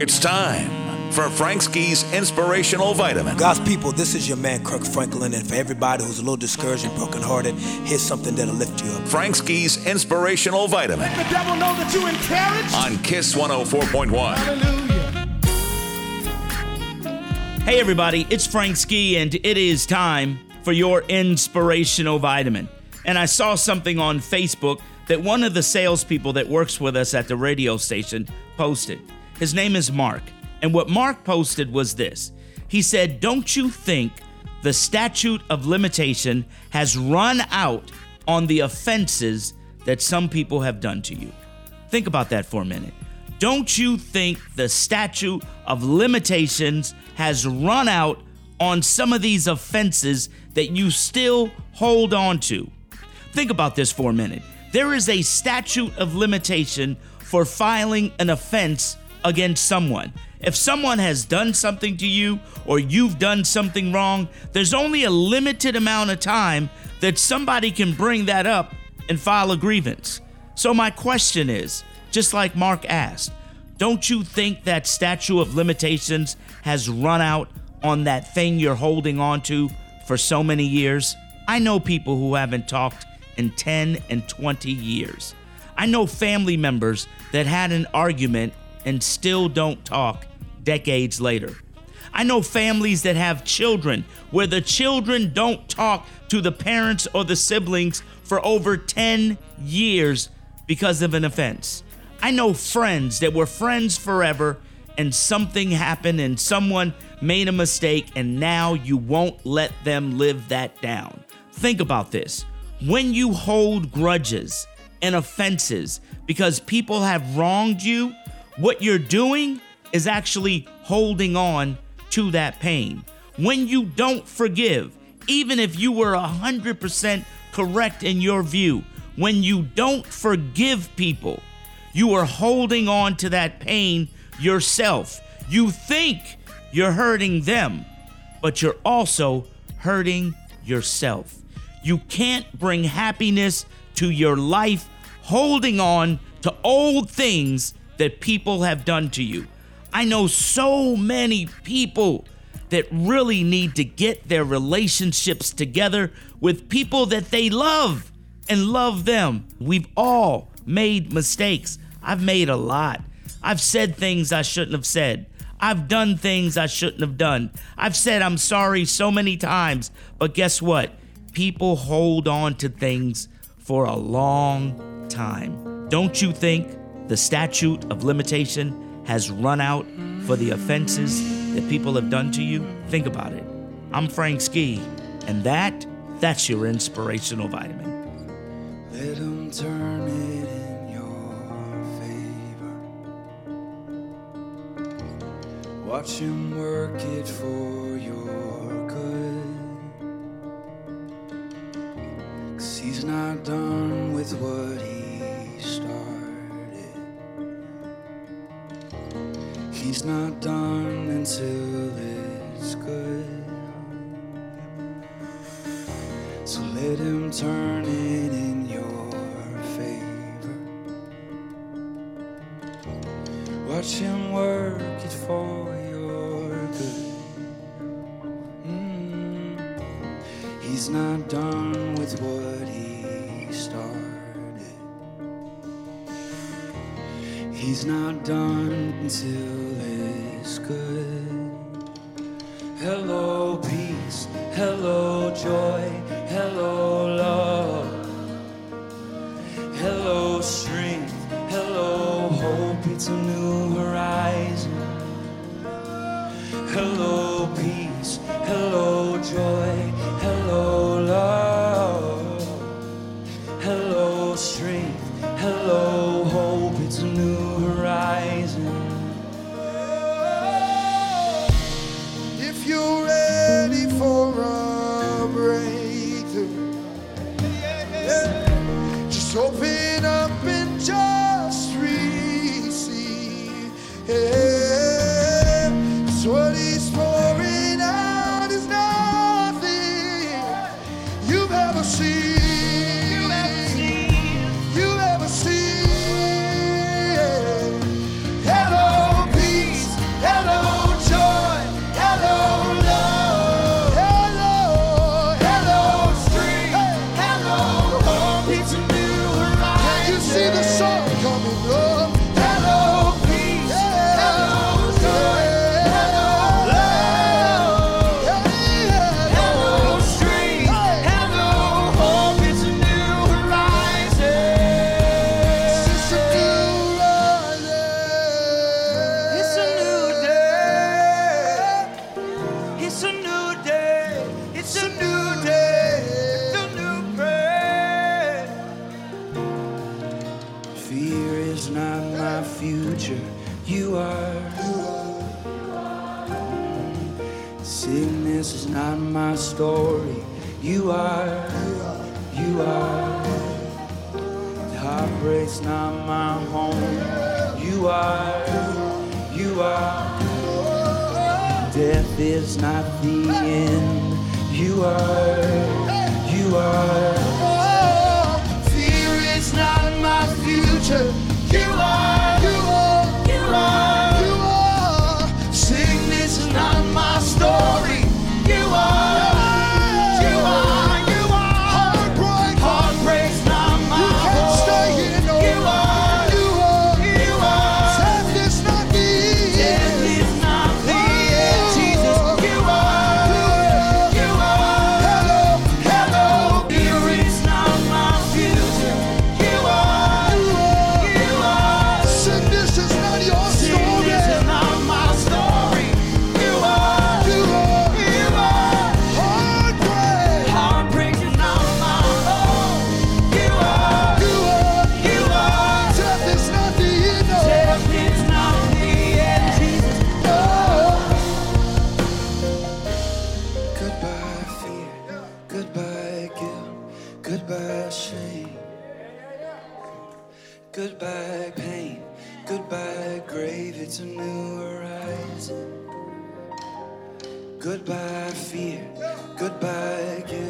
It's time for Frank Ski's Inspirational Vitamin. God's people, this is your man Kirk Franklin, and for everybody who's a little discouraged and brokenhearted, here's something that'll lift you up. Frank Ski's Inspirational Vitamin. Let the devil know that you encouraged. On Kiss 104.1. Hallelujah. Hey, everybody, it's Frank Ski, and it is time for your inspirational vitamin. And I saw something on Facebook that one of the salespeople that works with us at the radio station posted. His name is Mark. And what Mark posted was this He said, Don't you think the statute of limitation has run out on the offenses that some people have done to you? Think about that for a minute. Don't you think the statute of limitations has run out on some of these offenses that you still hold on to? Think about this for a minute. There is a statute of limitation for filing an offense against someone. If someone has done something to you or you've done something wrong, there's only a limited amount of time that somebody can bring that up and file a grievance. So, my question is just like Mark asked, don't you think that statute of limitations has run out on that thing you're holding on to for so many years? I know people who haven't talked in 10 and 20 years. I know family members that had an argument and still don't talk decades later. I know families that have children where the children don't talk to the parents or the siblings for over 10 years because of an offense. I know friends that were friends forever and something happened and someone made a mistake and now you won't let them live that down. Think about this. When you hold grudges and offenses because people have wronged you, what you're doing is actually holding on to that pain. When you don't forgive, even if you were 100% correct in your view, when you don't forgive people, you are holding on to that pain yourself. You think you're hurting them, but you're also hurting yourself. You can't bring happiness to your life holding on to old things that people have done to you. I know so many people that really need to get their relationships together with people that they love and love them. We've all made mistakes. I've made a lot. I've said things I shouldn't have said. I've done things I shouldn't have done. I've said I'm sorry so many times, but guess what? People hold on to things for a long time. Don't you think the statute of limitation has run out for the offenses that people have done to you? Think about it. I'm Frank Ski, and that, that's your inspirational vitamin. Let 'em turn it in your favor. Watch him work it for your good. He's not done until it's good. So let him turn it in your favor. Watch him work it for your good. Mm. He's not done with what he started. He's not done until it's good. Hello, peace. Hello, joy. Hello, love. Hello, strength. Hello, hope. It's a new horizon. Hello, peace. Hello, joy. Future. You are. Sickness is not my story. You are. You are. Heartbreak's not my home. You are. You are. Death is not the end. You are. You are. Fear is not my future. It's a new horizon. Goodbye fear. Goodbye guilt.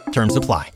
Terms apply.